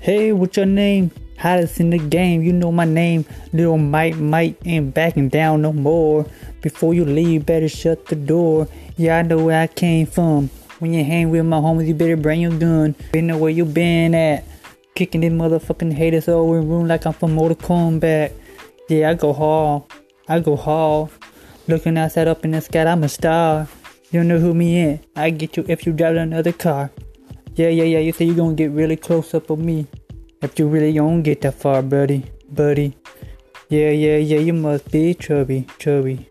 Hey, what's your name? Hottest in the game, you know my name. Little Mike Mike ain't backing down no more. Before you leave, better shut the door. Yeah, I know where I came from. When you hang with my homies, you better bring your gun. Been know where you been at. Kicking these motherfucking haters over in room like I'm from Mortal Kombat. Yeah, I go hard. I go hard. Looking outside up in the sky, I'm a star. You know who me is. I get you if you drive another car. Yeah, yeah, yeah. You say you gonna get really close up on me. If you really don't get that far, buddy, buddy. Yeah, yeah, yeah. You must be chubby, chubby.